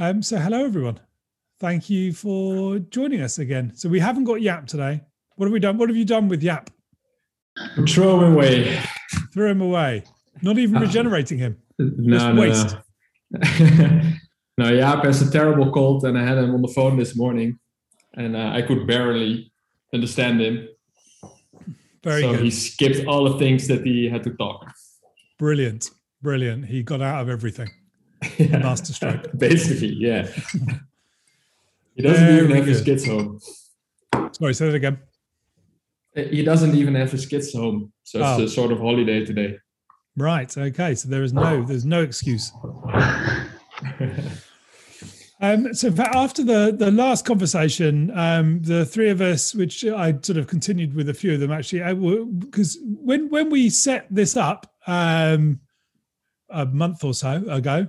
Um, so, hello everyone. Thank you for joining us again. So, we haven't got Jaap today. What have we done? What have you done with Jaap? Throw him away. Throw him away. Not even uh, regenerating him. No, Just no, waste. no. no, Jaap has a terrible cold, and I had him on the phone this morning, and uh, I could barely understand him. Very so good. he skipped all the things that he had to talk. Brilliant, brilliant. He got out of everything. yeah. Master stroke. Basically, yeah. he doesn't even have his kids home. Sorry, say that again. Uh, he doesn't even have his kids home, so it's oh. a sort of holiday today. Right. Okay. So there is no there's no excuse. Um, so after the the last conversation, um, the three of us, which I sort of continued with a few of them actually, because when when we set this up um, a month or so ago,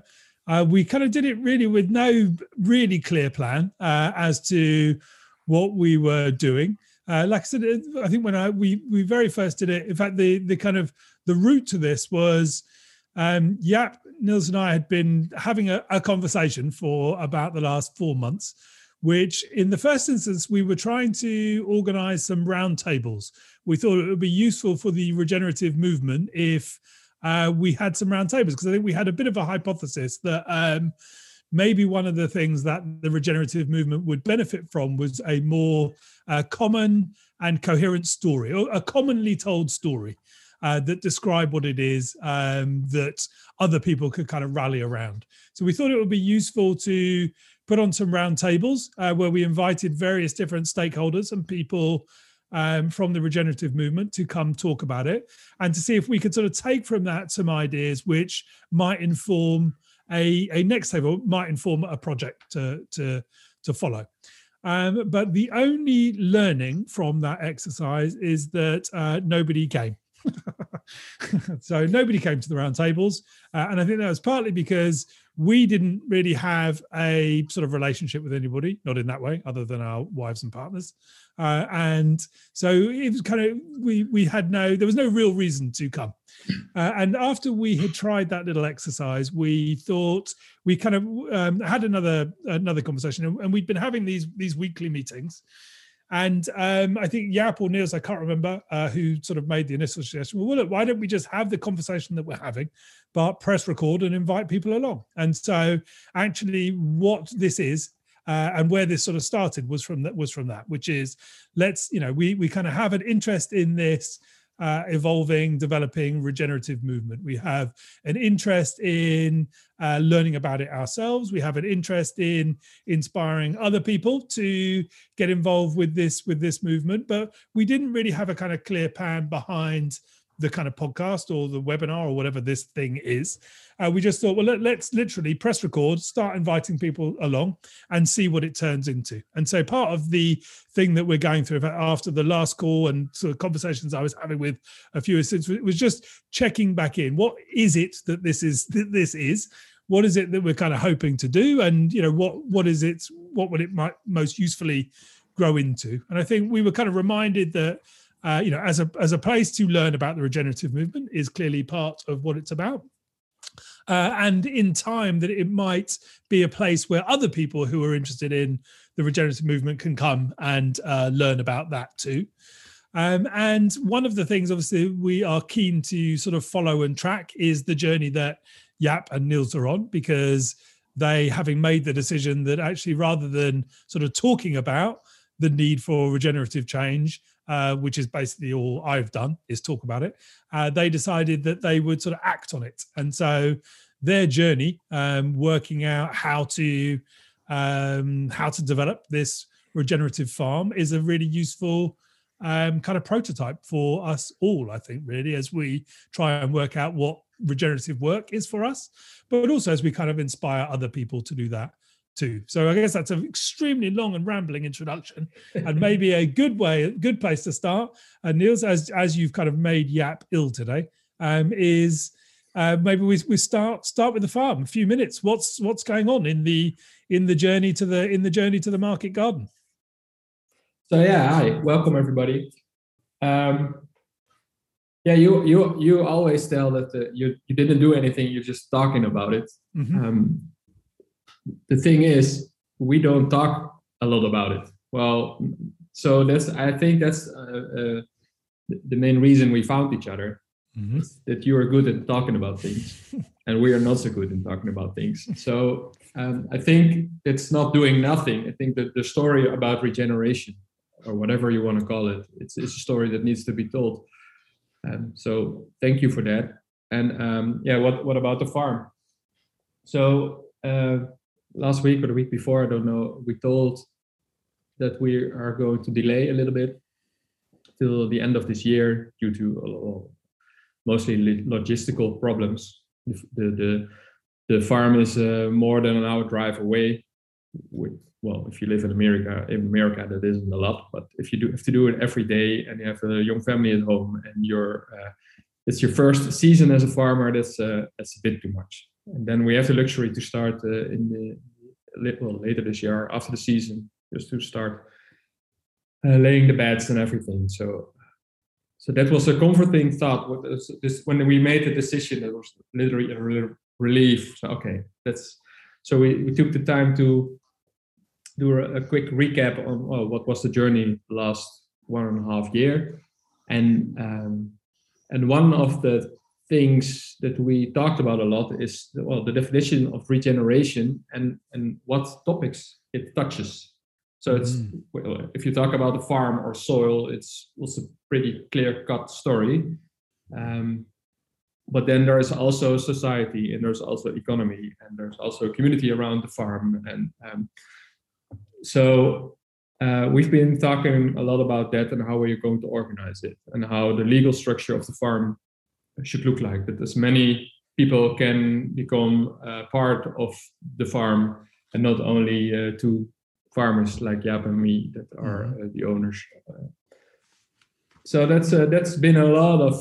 uh, we kind of did it really with no really clear plan uh, as to what we were doing. Uh, like I said, I think when I we we very first did it, in fact, the the kind of the route to this was um, Jaap, Niels and I had been having a, a, conversation for about the last four months, which in the first instance, we were trying to organize some roundtables. We thought it would be useful for the regenerative movement if uh, we had some roundtables, because I think we had a bit of a hypothesis that um, maybe one of the things that the regenerative movement would benefit from was a more uh, common and coherent story, or a commonly told story uh, that describe what it is um, that other people could kind of rally around. So we thought it would be useful to put on some roundtables uh, where we invited various different stakeholders and people um, from the regenerative movement to come talk about it and to see if we could sort of take from that some ideas which might inform a, a next table, might inform a project to, to, to follow. Um, but the only learning from that exercise is that uh, nobody came. so nobody came to the roundtables, uh, and I think that was partly because we didn't really have a sort of relationship with anybody, not in that way, other than our wives and partners. Uh, and so it was kind of we we had no there was no real reason to come. Uh, and after we had tried that little exercise, we thought we kind of um, had another another conversation, and we'd been having these these weekly meetings. And um, I think Jaap or Niels, I can't remember, uh, who sort of made the initial suggestion. Well, look, why don't we just have the conversation that we're having, but press record and invite people along? And so, actually, what this is uh, and where this sort of started was from that was from that, which is let's you know we we kind of have an interest in this uh, evolving, developing regenerative movement. We have an interest in uh, learning about it ourselves. We have an interest in inspiring other people to get involved with this with this movement. But we didn't really have a kind of clear plan behind the kind of podcast or the webinar or whatever this thing is. Uh, we just thought, well, let, us literally press record, start inviting people along, and see what it turns into. And so, part of the thing that we're going through after the last call and sort of conversations I was having with a few assistants was just checking back in. What is it that this is? That this is. What is it that we're kind of hoping to do? And you know, what what is it? What would it might most usefully grow into? And I think we were kind of reminded that uh, you know, as a as a place to learn about the regenerative movement is clearly part of what it's about. Uh, and in time, that it might be a place where other people who are interested in the regenerative movement can come and uh, learn about that too. Um, and one of the things, obviously, we are keen to sort of follow and track is the journey that Jaap and Niels are on, because they, having made the decision that actually, rather than sort of talking about the need for regenerative change, uh, which is basically all I've done is talk about it. Uh, they decided that they would sort of act on it, and so their journey, um, working out how to um, how to develop this regenerative farm, is a really useful um, kind of prototype for us all. I think really as we try and work out what regenerative work is for us, but also as we kind of inspire other people to do that too. So I guess that's an extremely long and rambling introduction, and maybe a good way, a good place to start. And Niels, as as you've kind of made Jaap ill today, um, is uh, maybe we, we start start with the farm. A few minutes. What's what's going on in the in the journey to the in the journey to the market garden? So yeah, hi, welcome everybody. Um, yeah, you you you always tell that uh, you you didn't do anything. You're just talking about it. Mm-hmm. Um, the thing is, we don't talk a lot about it. Well, so that's I think that's uh, uh, the main reason we found each other. Mm-hmm. That you are good at talking about things, and we are not so good in talking about things. So um, I think it's not doing nothing. I think that the story about regeneration, or whatever you want to call it, it's, it's a story that needs to be told. Um, so thank you for that. And um, yeah, what what about the farm? So uh, last week or the week before, I don't know, we told that we are going to delay a little bit till the end of this year due to mostly logistical problems. The, the, the farm is uh, more than an hour drive away. With, well, if you live in America, in America that isn't a lot, but if you do have to do it every day and you have a young family at home and you're uh, it's your first season as a farmer, that's uh, that's a bit too much. And then we have the luxury to start uh, in the well later this year after the season, just to start uh, laying the beds and everything. So so that was a comforting thought. What is this, when we made the decision, it was literally a relief. So, okay, that's so we, we took the time to do a, a quick recap on well, what was the journey last one and a half year, and um, and one of the things that we talked about a lot is well the definition of regeneration and and what topics it touches so it's mm. if you talk about the farm or soil it's also pretty clear cut story um, but then there's also society and there's also economy and there's also community around the farm and um, so uh, we've been talking a lot about that and how we're going to organize it and how the legal structure of the farm should look like that as many people can become uh, part of the farm and not only uh, two farmers like Jaap and me that are mm-hmm. uh, the owners uh, so that's uh, that's been a lot of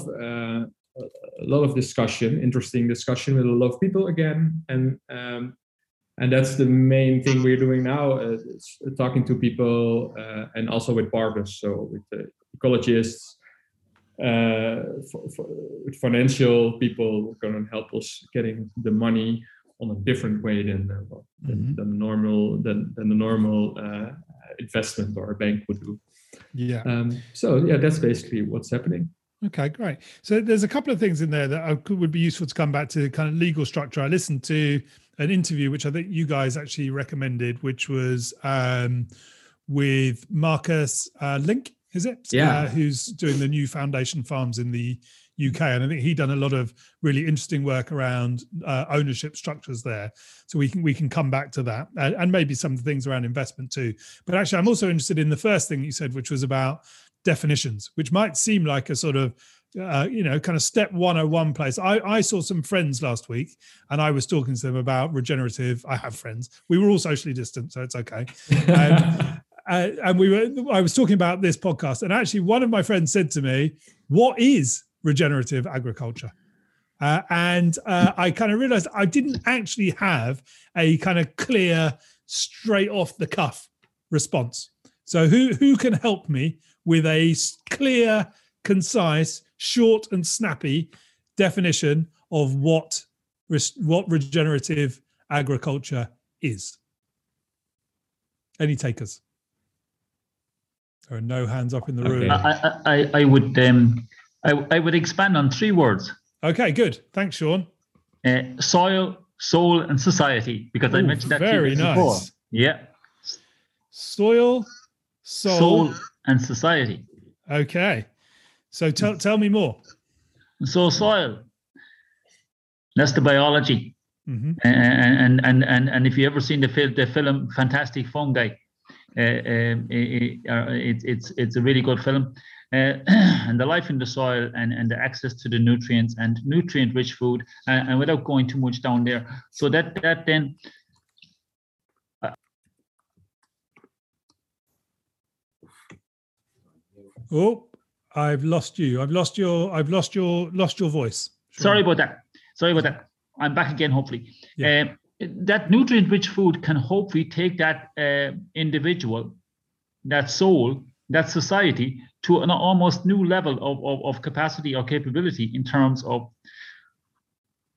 a lot of discussion interesting discussion with a lot of people again and um, and that's the main thing we're doing now uh, talking to people uh, and also with partners so with the ecologists uh, for, for, with financial people going to help us getting the money on a different way than uh, mm-hmm. than, normal than, than the normal uh, investment or a bank would do yeah um, so yeah that's basically what's happening Okay, great. So there's a couple of things in there that i would be useful to come back to kind of legal structure. I listened to an interview which I think you guys actually recommended, which was um, with Marcus uh, Link, is it? Yeah. Uh, who's doing the new foundation farms in the UK, and I think he done a lot of really interesting work around uh, ownership structures there. So we can we can come back to that, and, and maybe some of the things around investment too. But actually, I'm also interested in the first thing you said, which was about definitions, which might seem like a sort of uh, you know, kind of step 101 place. I, I saw some friends last week and I was talking to them about regenerative. I have friends. We were all socially distant, so it's okay. Um, uh, and we were, I was talking about this podcast, and actually, one of my friends said to me, What is regenerative agriculture? Uh, and uh, I kind of realized I didn't actually have a kind of clear, straight off the cuff response. So, who, who can help me with a clear, concise, short and snappy definition of what what regenerative agriculture is. Any takers? There are no hands up in the room. I, I, I would um, I, I would expand on three words. Okay, good. Thanks, Sean. Uh, soil, soul, and society, because Ooh, I mentioned that very nice. Before. Yeah. Soil, soul, soul, and society. Okay. So tell tell me more. So soil, that's the biology. Mm-hmm. And, and and and if you ever seen the film, the film Fantastic Fungi, it, uh, it, it's it's a really good film. Uh, and the life in the soil and, and the access to the nutrients and nutrient rich food and, and without going too much down there so that that then oh I've lost you. I've lost your. I've lost your. Lost your voice. Sure. Sorry about that. Sorry about that. I'm back again. Hopefully, yeah. uh, that nutrient-rich food can hopefully take that uh, individual, that soul, that society to an almost new level of, of, of capacity or capability in terms of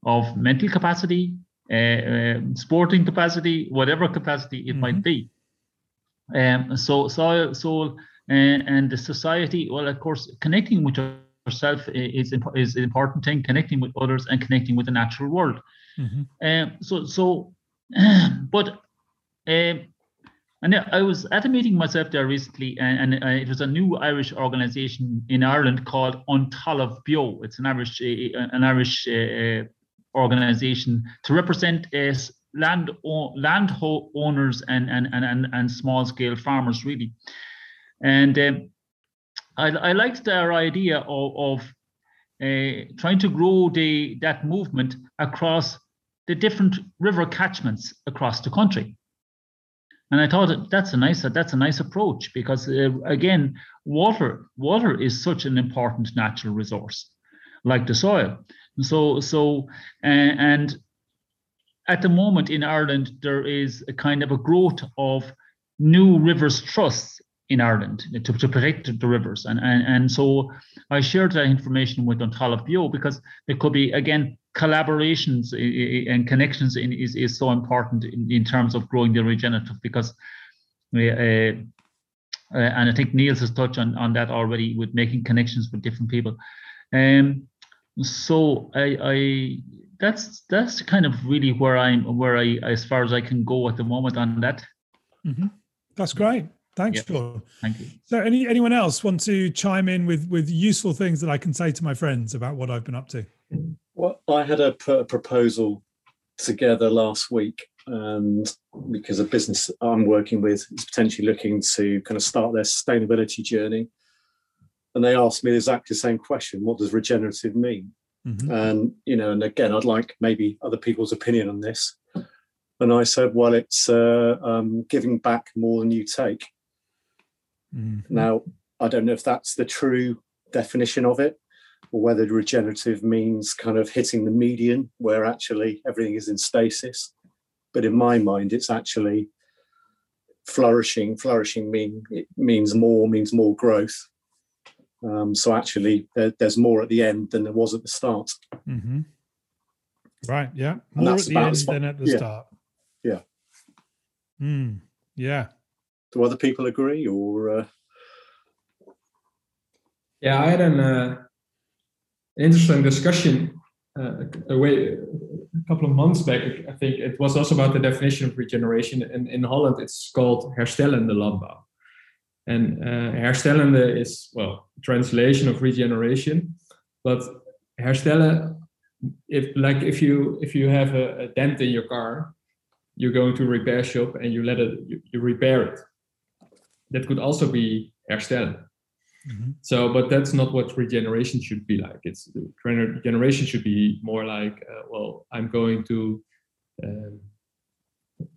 of mental capacity, uh, um, sporting capacity, whatever capacity it mm-hmm. might be. Um, so soil, soul, uh, and the society. Well, of course, connecting with yourself is is an important thing. Connecting with others and connecting with the natural world. Mm-hmm. Um, so so, but. Um, and I was at a meeting myself there recently, and, and uh, it was a new Irish organisation in Ireland called An Talamh Beo. It's an Irish uh, an Irish uh, organisation to represent uh, land land owners and and and and small scale farmers really. And um, I, I liked their idea of, of uh, trying to grow the that movement across the different river catchments across the country. And I thought that's a nice that's a nice approach because uh, again, water water is such an important natural resource, like the soil. So so uh, and at the moment in Ireland there is a kind of a growth of new rivers trusts in Ireland to, to protect the rivers. And, and, and so I shared that information with An Talamh Beo because there could be, again, collaborations and connections in, is, is so important in, in terms of growing the regenerative because uh, uh, and I think Niels has touched on, on that already with making connections with different people. Um, so I, I that's that's kind of really where I'm where I as far as I can go at the moment on that. Mm-hmm. That's great. Thanks, yep. Sean. Thank you. So, any anyone else want to chime in with with useful things that I can say to my friends about what I've been up to? Well, I had a, a proposal together last week, and because a business I'm working with is potentially looking to kind of start their sustainability journey, and they asked me exactly the same question: What does regenerative mean? Mm-hmm. And you know, and again, I'd like maybe other people's opinion on this. And I said, well, it's uh, um, giving back more than you take. Mm-hmm. Now, I don't know if that's the true definition of it, or whether regenerative means kind of hitting the median where actually everything is in stasis. But in my mind, it's actually flourishing. Flourishing mean it means more, means more growth. Um, so actually, there, there's more at the end than there was at the start. Mm-hmm. Right. Yeah. More at the end than at the yeah. start. Yeah. Mm, yeah. Do other people agree, or? Uh... Yeah, I had an uh, interesting discussion uh, a, way, a couple of months back. I think it was also about the definition of regeneration. And in Holland, it's called herstellende landbouw. And uh, herstellende is well translation of regeneration, but herstellen, if like if you if you have a, a dent in your car, you go to a repair shop and you let it you, you repair it. That could also be herstellen. Mm-hmm. So, but that's not what regeneration should be like. It's regeneration should be more like, uh, well, I'm going to um,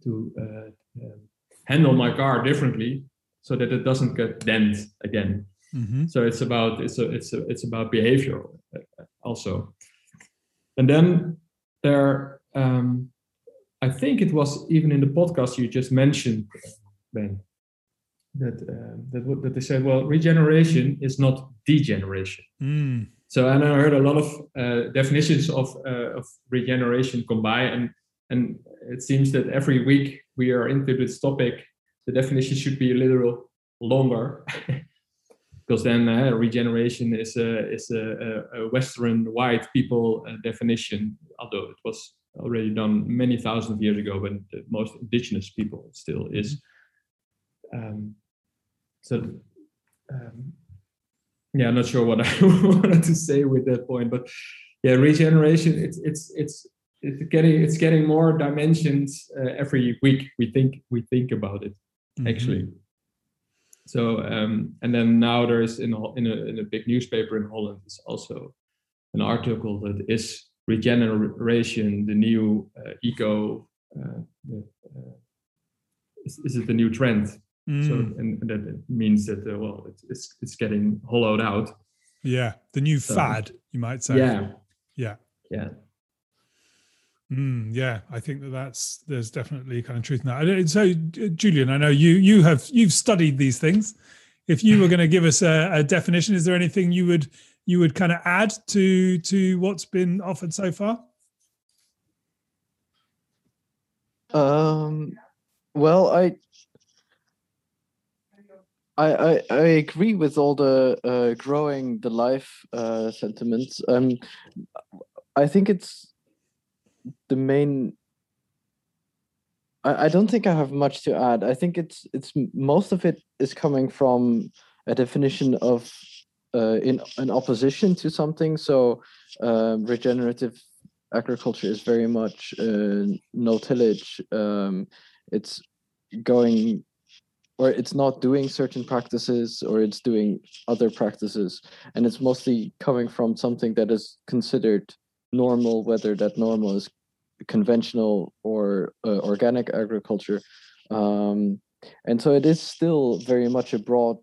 to uh, um, handle my car differently so that it doesn't get dent again. Mm-hmm. So it's about it's a, it's a, it's about behavior uh, also. And then there, um, I think it was even in the podcast you just mentioned, Ben, that uh, that that they said, well, regeneration is not degeneration. Mm. So and I heard a lot of uh, definitions of uh, of regeneration combine, and and it seems that every week we are into this topic the definition should be a little longer because then uh, regeneration is a is a, a Western white people uh, definition, although it was already done many thousand years ago, but the most indigenous people still is. Um, so, um, yeah, I'm not sure what I wanted to say with that point, but yeah, regeneration. It's it's it's it's getting it's getting more dimensions uh, every week. We think we think about it mm-hmm. actually. So um, and then now there's in a, in a in a big newspaper in Holland is also an article that is regeneration the new uh, eco uh, uh, is, is, it the new trend mm. so and, and that means that uh, well it's, it's, it's getting hollowed out yeah the new so, fad you might say yeah yeah yeah Mm, yeah, I think that that's there's definitely kind of truth in that. So, Julian, I know you you have you've studied these things. If you were going to give us a, a, definition, is there anything you would you would kind of add to to what's been offered so far? Um, well, I I, I, I agree with all the uh, growing the life uh, sentiments. Um, I think it's the main. I, I don't think I have much to add. I think it's it's most of it is coming from a definition of uh, in an opposition to something. So um, regenerative agriculture is very much uh, no tillage. Um, it's going or it's not doing certain practices or it's doing other practices and it's mostly coming from something that is considered normal whether that normal is conventional or uh, organic agriculture um, and so it is still very much a broad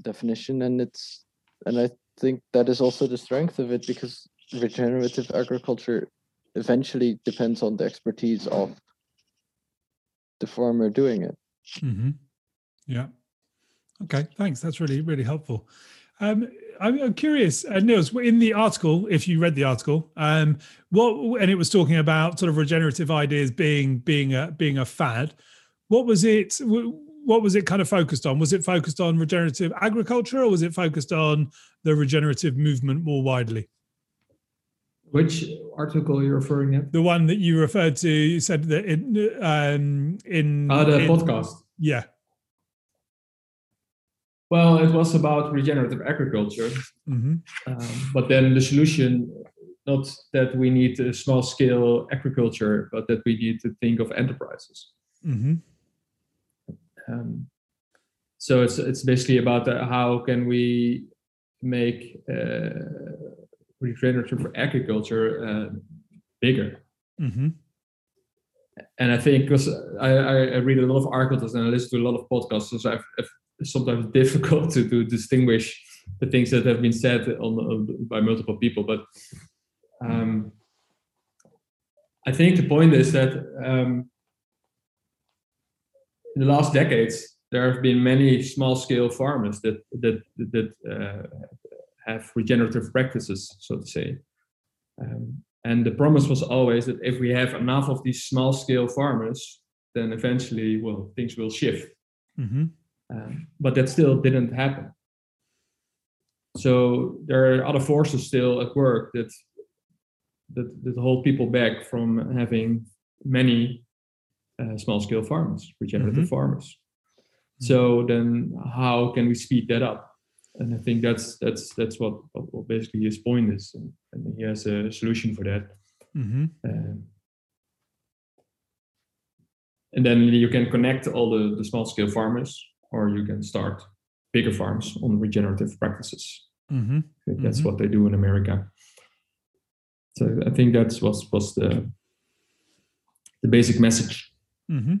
definition and it's and i think that is also the strength of it because regenerative agriculture eventually depends on the expertise of the farmer doing it mm-hmm. Yeah. Okay. Thanks. That's really really helpful. Um, I'm, I'm, curious, uh, Niels, in the article, if you read the article, um, what and it was talking about sort of regenerative ideas being being a being a fad. What was it? What was it kind of focused on? Was it focused on regenerative agriculture, or was it focused on the regenerative movement more widely? Which article are you referring to? The one that you referred to. You said that in um, in uh, the in, podcast. Yeah. Well, it was about regenerative agriculture, mm-hmm. um, but then the solution, not that we need a small scale agriculture, but that we need to think of enterprises. Mm-hmm. Um, so it's it's basically about the, how can we make uh, regenerative agriculture uh, bigger. Mm-hmm. And I think because I, I, read a lot of articles and I listen to a lot of podcasts, so I've, I've sometimes difficult to, to distinguish the things that have been said on, on by multiple people. But um, I think the point is that um, in the last decades there have been many small-scale farmers that that that uh, have regenerative practices, so to say. Um, and the promise was always that if we have enough of these small-scale farmers, then eventually, well, things will shift. Mm-hmm. Um, but that still didn't happen. So there are other forces still at work that that, that hold people back from having many uh, small-scale farmers, regenerative mm-hmm. farmers. Mm-hmm. So then, how can we speed that up? And I think that's that's that's what, what basically his point is, and, and he has a solution for that. Mm-hmm. Um, and then you can connect all the, the small scale farmers or you can start bigger farms on regenerative practices. Mm-hmm. That's mm-hmm. what they do in America. So I think that's was was the the basic message. Mm-hmm.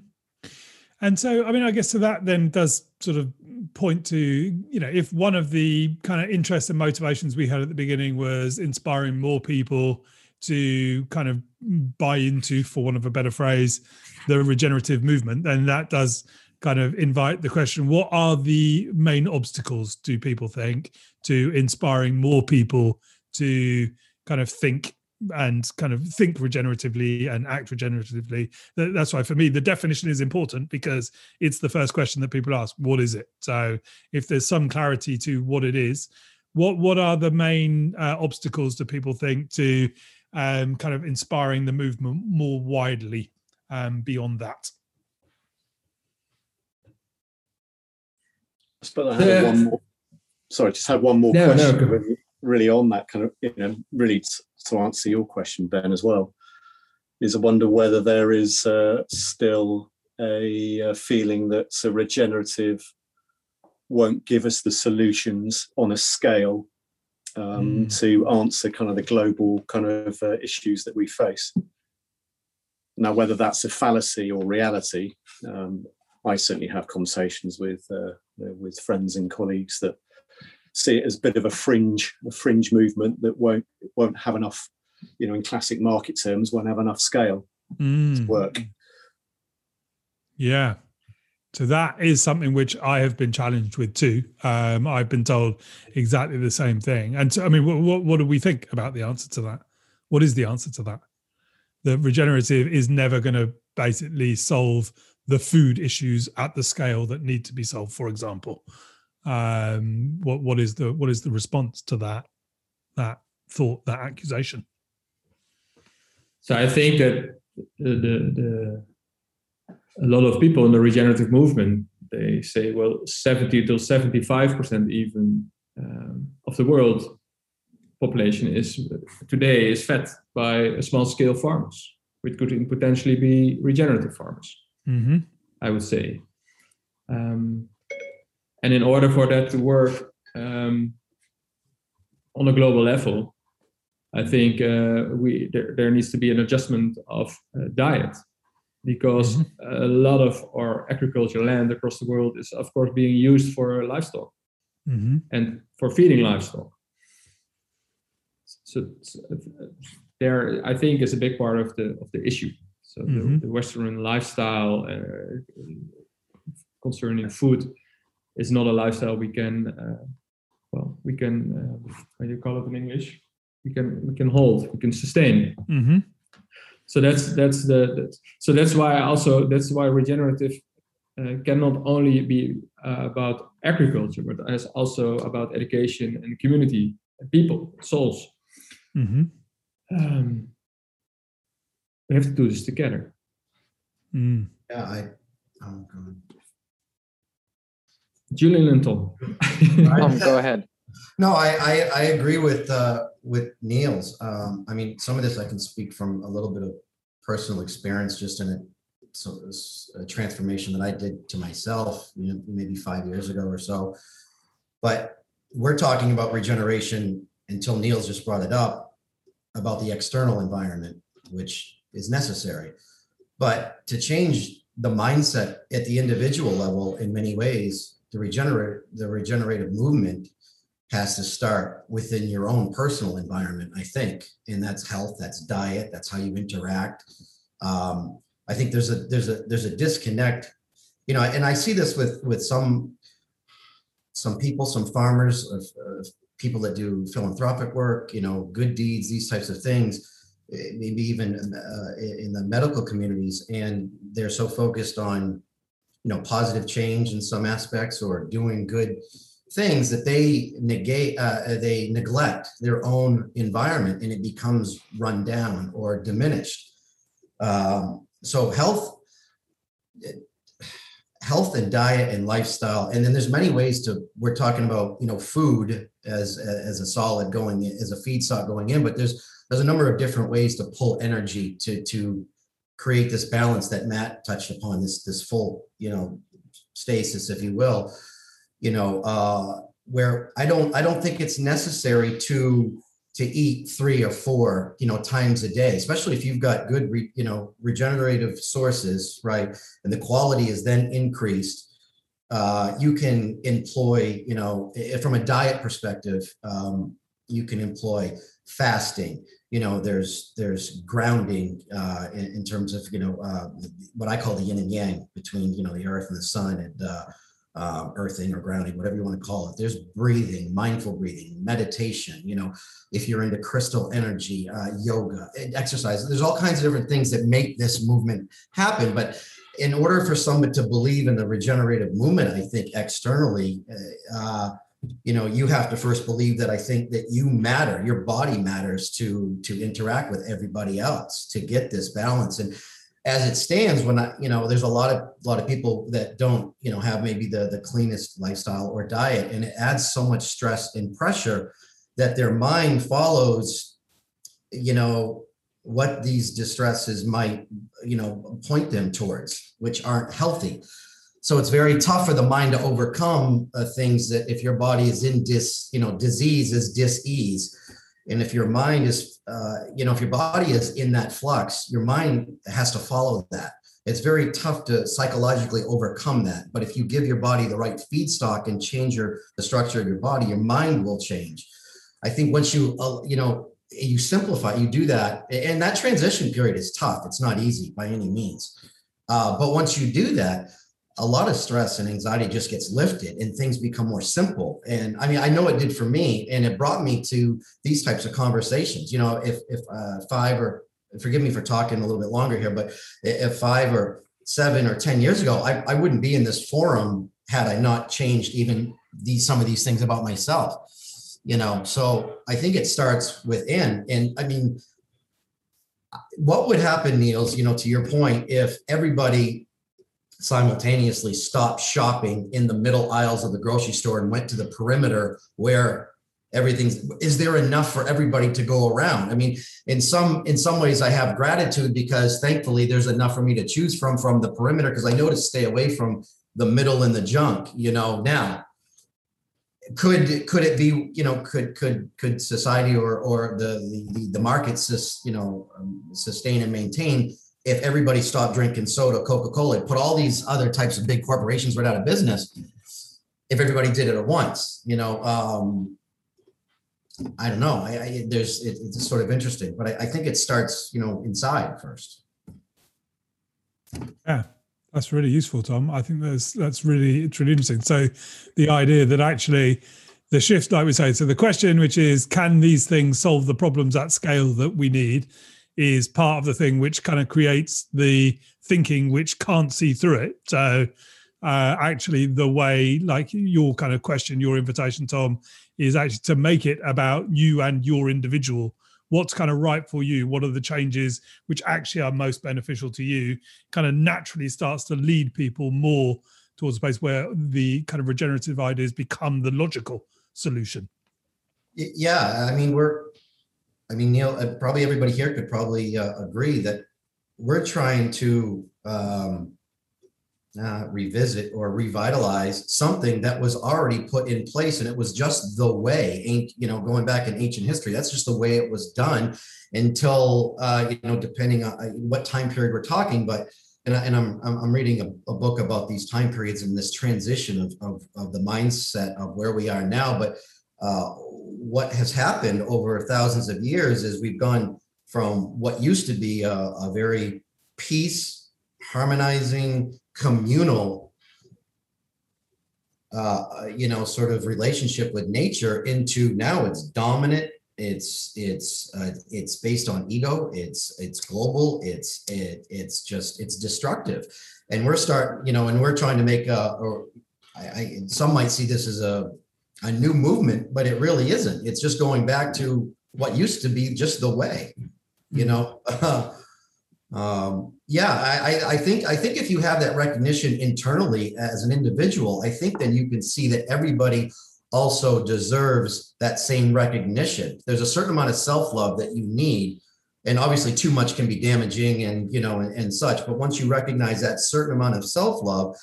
And so, I mean, I guess so that then does sort of point to, you know, if one of the kind of interests and motivations we had at the beginning was inspiring more people to kind of buy into, for want of a better phrase, the regenerative movement, then that does kind of invite the question what are the main obstacles do people think to inspiring more people to kind of think and kind of think regeneratively and act regeneratively? That's why for me the definition is important because it's the first question that people ask what is it? So if there's some clarity to what it is what what are the main uh, obstacles do people think to um, kind of inspiring the movement more widely um, beyond that I suppose I had one more. Sorry, just had one more no, question. No, really, really, on that kind of, you know, really to answer your question, Ben, as well. Is I wonder whether there is uh, still a, a feeling that a regenerative won't give us the solutions on a scale um, mm. to answer kind of the global kind of uh, issues that we face. Now, whether that's a fallacy or reality, um, I certainly have conversations with uh, with friends and colleagues that see it as a bit of a fringe a fringe movement that won't won't have enough, you know, in classic market terms, won't have enough scale mm. to work. Yeah. So that is something which I have been challenged with too. Um, I've been told exactly the same thing. And so, I mean, what, what, what do we think about the answer to that? What is the answer to that? The regenerative is never going to basically solve the food issues at the scale that need to be solved for example. Um, what what is the what is the response to that that thought that accusation? So i think that the, the, the a lot of people in the regenerative movement they say well 70 to 75 percent even um, of the world population is today is fed by small scale farmers which could potentially be regenerative farmers mm-hmm. i would say um, and in order for that to work um, on a global level i think uh, we there, there needs to be an adjustment of uh, diet because mm-hmm. a lot of our agricultural land across the world is of course being used for livestock mm-hmm. and for feeding livestock so, so, there i think is a big part of the of the issue so mm-hmm. the, the, western lifestyle uh, concerning food is not a lifestyle we can uh, well we can uh, how do you call it in english we can we can hold we can sustain mm-hmm so that's that's the that's, so that's why also that's why regenerative uh, cannot only be uh, about agriculture but it's also about education and community and people souls mm-hmm. um, we have to do this together. Mm. yeah i oh god julian and tom um, go ahead. No i i, I agree with uh with Niels, um, I mean, some of this I can speak from a little bit of personal experience, just in a, so, a transformation that I did to myself, you know, maybe five years ago or so. But we're talking about regeneration until Niels just brought it up about the external environment, which is necessary. But to change the mindset at the individual level in many ways, the regenerate the regenerative movement has to start within your own personal environment, I think, and that's health, that's diet, that's how you interact. Um, I think there's a there's a there's a disconnect, you know, and I see this with with some some people, some farmers, of, of people that do philanthropic work, you know, good deeds, these types of things, maybe even uh, in the medical communities, and they're so focused on, you know, positive change in some aspects or doing good things that they negate uh, they neglect their own environment and it becomes run down or diminished. Um, so health health and diet and lifestyle and then there's many ways to we're talking about you know food as as a solid going in, as a feedstock going in but there's there's a number of different ways to pull energy to to create this balance that matt touched upon this this full you know stasis if you will. You know, uh, where I don't I don't think it's necessary to to eat three or four you know times a day especially if you've got good re, you know regenerative sources right? And the quality is then increased. Uh, you can employ you know from a diet perspective um, you can employ fasting you know there's there's grounding uh, in, in, terms of you know uh, what i call the yin and yang between you know the earth and the sun and uh, uh, earthing or grounding, whatever you want to call it. There's breathing, mindful breathing, meditation. You know, if you're into crystal energy, uh, yoga, exercise, there's all kinds of different things that make this movement happen. But in order for someone to believe in the regenerative movement, I think externally, uh, you know, you have to first believe that I think that you matter, your body matters to to interact with everybody else to get this balance. And as it stands when i you know there's a lot of a lot of people that don't you know have maybe the the cleanest lifestyle or diet and it adds so much stress and pressure that their mind follows you know what these distresses might you know point them towards which aren't healthy so it's very tough for the mind to overcome uh, things that if your body is in dis you know disease is dis-ease. And if your mind is uh, you know if your body is in that flux your mind has to follow that. It's very tough to psychologically overcome that. But if you give your body the right feedstock and change your the structure of your body your mind will change. I think once you uh, you know you simplify you do that and that transition period is tough. It's not easy by any means. Uh, but once you do that a lot of stress and anxiety just gets lifted and things become more simple and i mean i know it did for me and it brought me to these types of conversations you know if if uh, five or forgive me for talking a little bit longer here, but if five or seven or 10 years ago, I, I wouldn't be in this forum had I not changed even these, some of these things about myself, you know? So I think it starts within. And I mean, what would happen, Niels, you know, to your point, if everybody simultaneously stopped shopping in the middle aisles of the grocery store and went to the perimeter where everything's is there enough for everybody to go around? I mean in some in some ways i have gratitude because thankfully there's enough for me to choose from from the perimeter because i know to stay away from the middle and the junk you know now. Could could it be you know could could could society or or the the, the markets you know um, sustain and maintain if everybody stopped drinking soda coca-cola put all these other types of big corporations right out of business if everybody did it at once you know um I don't know. I, I there's it, it's sort of interesting, but I, I think it starts, you know, inside first. Yeah, that's really useful, Tom. I think that's that's really really interesting. So, the idea that actually the shift, like we say, so the question, which is, can these things solve the problems at scale that we need, is part of the thing which kind of creates the thinking which can't see through it. So, uh, actually, the way, like your kind of question, your invitation, Tom, is actually to make it about you and your individual. What's kind of right for you? What are the changes which actually are most beneficial to you? Kind of naturally starts to lead people more towards a place where the kind of regenerative ideas become the logical solution. Yeah i mean we're i mean neil uh, probably everybody here could probably uh, agree that we're trying to um, uh, revisit or revitalize something that was already put in place and it was just the way you know going back in ancient history. That's just the way it was done until uh, you know depending on uh, what time period we're talking but and, I, and I'm, I'm reading a, a, book about these time periods and this transition of, of, of the mindset of where we are now but uh, what has happened over thousands of years is we've gone from what used to be a, a very peace harmonizing communal uh, you know sort of relationship with nature into now it's dominant it's it's uh, it's based on ego it's it's global it's it, it's just it's destructive. And we're start you know and we're trying to make a or I, I some might see this as a a new movement but it really isn't it's just going back to what used to be just the way you know um, yeah, I, I think I think if you have that recognition internally as an individual, I think then you can see that everybody also deserves that same recognition. There's a certain amount of self-love that you need. And obviously too much can be damaging and you know and, and such. But once you recognize that certain amount of self-love,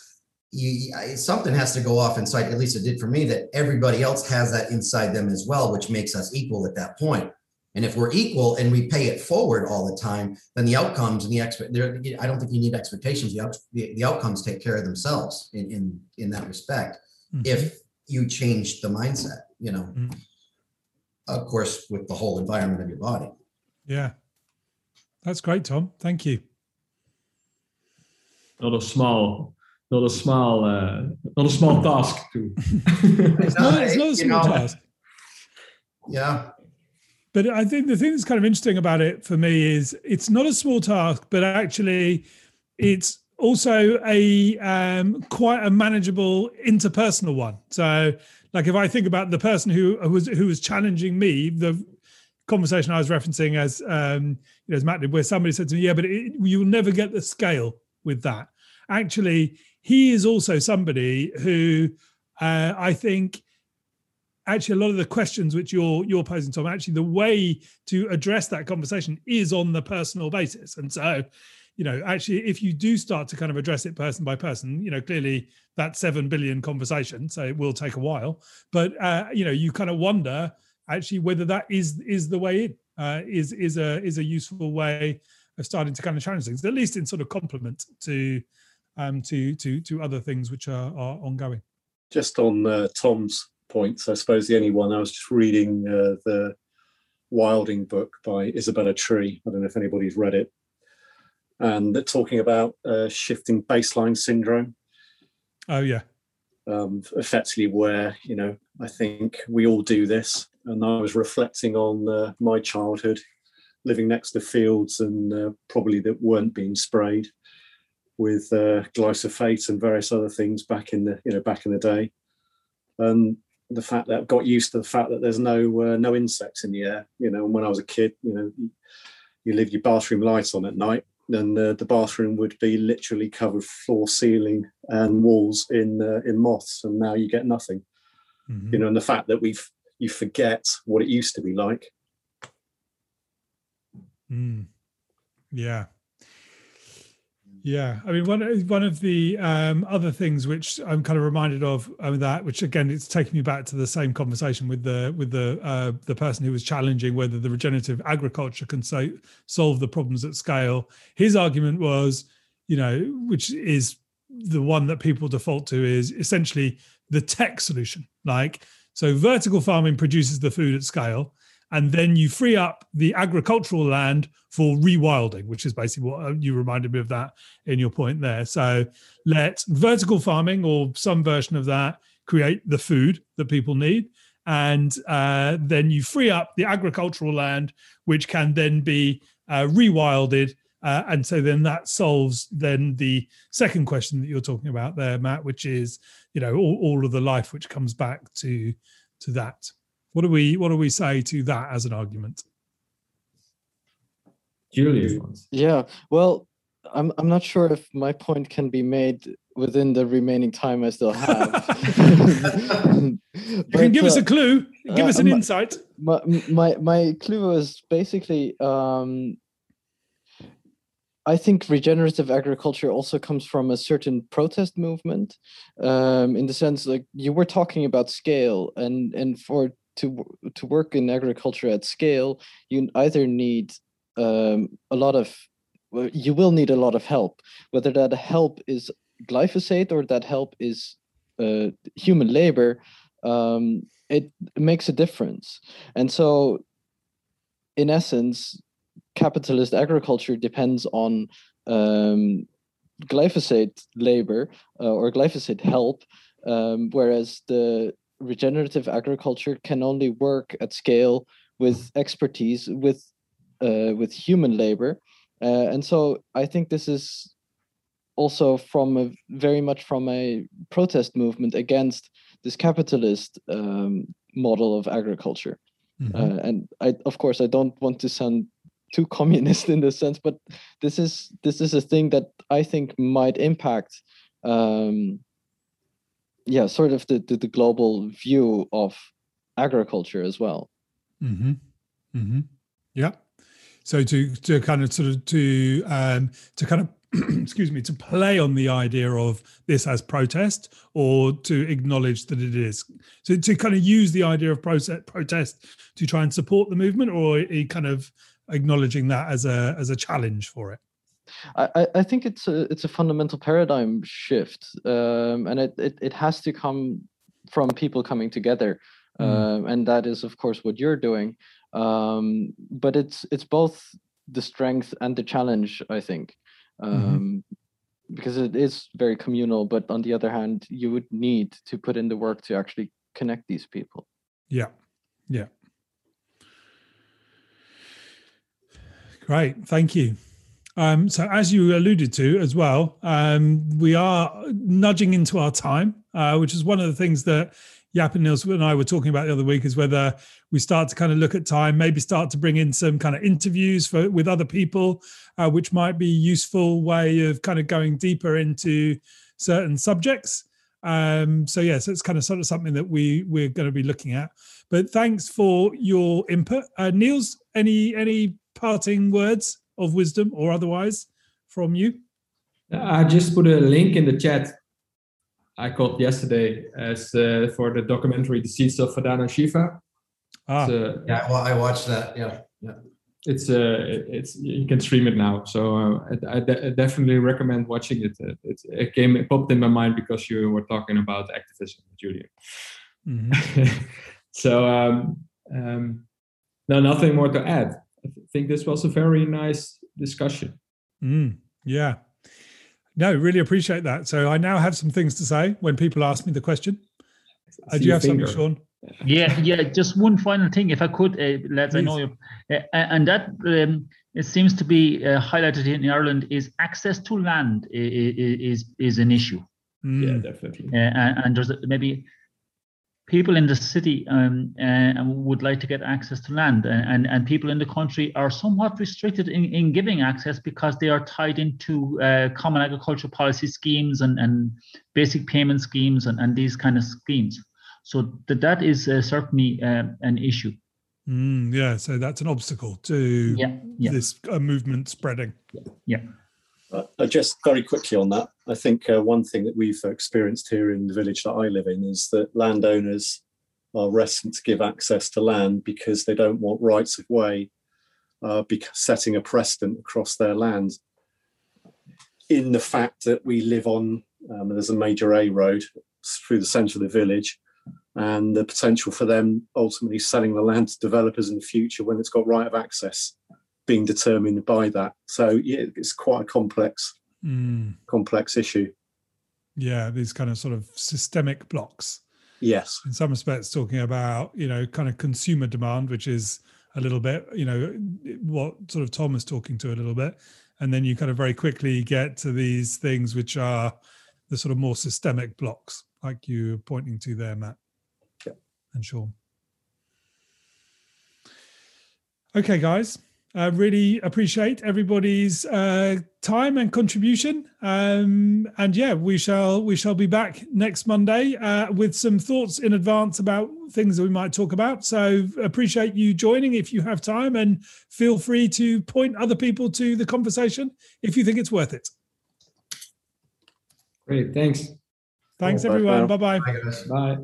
you, something has to go off inside, at least it did for me, that everybody else has that inside them as well, which makes us equal at that point. And if we're equal and we pay it forward all the time, then the outcomes and the expect there, I don't think you need expectations. The, the, the outcomes take care of themselves in in, in that respect. Mm-hmm. If you change the mindset, you know, mm-hmm. of course, with the whole environment of your body. Yeah, that's great, Tom. Thank you. Not a small, not a small, uh, not a small task too. it's, not, it's not a small know, task. Yeah, but I think the thing that's kind of interesting about it for me is it's not a small task, but actually it's also a um, quite a manageable interpersonal one. So, like if I think about the person who, who was who was challenging me, the conversation I was referencing as um, you know, as Matt did, where somebody said to me, "Yeah, but it, you'll never get the scale with that." Actually, he is also somebody who uh, I think actually a lot of the questions which you're you're posing tom actually the way to address that conversation is on the personal basis. And so you know actually if you do start to kind of address it person by person you know clearly that 7 billion conversation so it will take a while. But uh you know you kind of wonder actually whether that is is the way in uh, is is a is a useful way of starting to kind of challenge things at least in sort of complement to um to to to other things which are are ongoing just on uh, tom's points. I suppose the only one I was just reading uh, the Wilding book by Isabella Tree. I don't know if anybody's read it, and they're talking about uh, shifting baseline syndrome. Oh yeah. Um, effectively, where you know, I think we all do this, and I was reflecting on uh, my childhood living next to fields and uh, probably that weren't being sprayed with uh, glyphosate and various other things back in the you know back in the day, and the fact that I've got used to the fact that there's no uh, no insects in the air. You know, and when I was a kid, you know, you, you leave your bathroom lights on at night, and uh, the bathroom would be literally covered floor, ceiling, and walls in uh, in moths, and now you get nothing. Mm-hmm. You know, and the fact that we've you forget what it used to be like. Mm. Yeah, yeah, I mean, one one of the um, other things which I'm kind of reminded of um, that, which again, it's taking me back to the same conversation with the with the uh, the person who was challenging whether the regenerative agriculture can so, solve the problems at scale. His argument was, you know, which is the one that people default to is essentially the tech solution. Like, so vertical farming produces the food at scale, and then you free up the agricultural land for rewilding, which is basically what uh, you reminded me of that in your point there. So let vertical farming or some version of that create the food that people need. And uh, then you free up the agricultural land, which can then be uh, rewilded. Uh, and so then that solves then the second question that you're talking about there, Matt, which is, you know, all, all of the life which comes back to to that. What do we what do we say to that as an argument? Julius. Yeah. Well, I'm I'm not sure if my point can be made within the remaining time I still have. you but, can give uh, us a uh, clue. Give uh, us an my, insight. My, my my clue is basically um, I think regenerative agriculture also comes from a certain protest movement, um, in the sense like you were talking about scale, and and for to to work in agriculture at scale, you either need um, a lot of you will need a lot of help. Whether that help is glyphosate or that help is uh, human labor, um, it makes a difference. And so, in essence, capitalist agriculture depends on um, glyphosate labor uh, or glyphosate help, um, whereas the regenerative agriculture can only work at scale with expertise with uh, with human labor uh, and so i think this is also from a very much from a protest movement against this capitalist um, model of agriculture mm-hmm. uh, and i of course i don't want to sound too communist in this sense but this is this is a thing that i think might impact um, yeah sort of the, the, the global view of agriculture as well mm-hmm. Mm-hmm. yeah so to to kind of sort of to um to kind of excuse me to play on the idea of this as protest or to acknowledge that it is so to kind of use the idea of protest protest to try and support the movement or kind of acknowledging that as a as a challenge for it I, I think it's a it's a fundamental paradigm shift, um, and it, it it has to come from people coming together, mm. um, and that is of course what you're doing. Um, but it's it's both the strength and the challenge, I think, mm-hmm. because it is very communal. But on the other hand, you would need to put in the work to actually connect these people. Yeah, yeah. Great, thank you. Um, so, as you alluded to as well, um, we are nudging into our time, uh, which is one of the things that Jaap and Niels and I were talking about the other week. Is whether we start to kind of look at time, maybe start to bring in some kind of interviews for with other people, uh, which might be useful way of kind of going deeper into certain subjects. Um, so yes, yeah, so it's kind of sort of something that we we're going to be looking at. But thanks for your input, uh, Niels. Any any parting words? Of wisdom or otherwise from you? I just put a link in the chat. I called yesterday as uh, for the documentary "The Seeds of Vandana Shiva." Ah, uh, yeah, well, I watched that. Yeah, yeah. It's uh, it's you can stream it now, so uh, I, I, de- I, definitely recommend watching it. Uh, it. It came it popped in my mind because you were talking about activism, Julian. Mm-hmm. so um, um, no, nothing more to add. I think this was a very nice discussion. Mm, yeah. No, really appreciate that. So I now have some things to say when people ask me the question. Uh, do you have finger. something, Sean? Yeah, yeah. Just one final thing, if I could, uh, lads. Please. I know you, uh, and that um, it seems to be uh, highlighted in Ireland is access to land is is, is an issue. Mm. Yeah, definitely. Uh, and, and, there's maybe people in the city um, uh, would like to get access to land, and, and people in the country are somewhat restricted in, in giving access because they are tied into uh, common agricultural policy schemes and, and basic payment schemes and, and these kind of schemes. So that that is uh, certainly uh, an issue. Mm, yeah, so that's an obstacle to yeah, yeah. this uh, movement spreading. Yeah. Uh, just very quickly on that, I think uh, one thing that we've experienced here in the village that I live in is that landowners are reticent to give access to land because they don't want rights of way uh, setting a precedent across their land. In the fact that we live on, um, there's a major A road through the centre of the village, and the potential for them ultimately selling the land to developers in the future when it's got right of access being determined by that. So yeah, it's quite a complex, mm. complex issue. Yeah, these kind of sort of systemic blocks. Yes. In some respects, talking about you know kind of consumer demand, which is a little bit you know what sort of Tom is talking to a little bit, and then you kind of very quickly get to these things which are the sort of more systemic blocks, like you are pointing to there, Matt Yeah. and Sean. Okay, guys. I really appreciate everybody's uh, time and contribution. Um, and yeah, we shall we shall be back next Monday uh, with some thoughts in advance about things that we might talk about. So appreciate you joining if you have time, and feel free to point other people to the conversation if you think it's worth it. Great, thanks. Thanks, everyone. Bye-bye. Bye.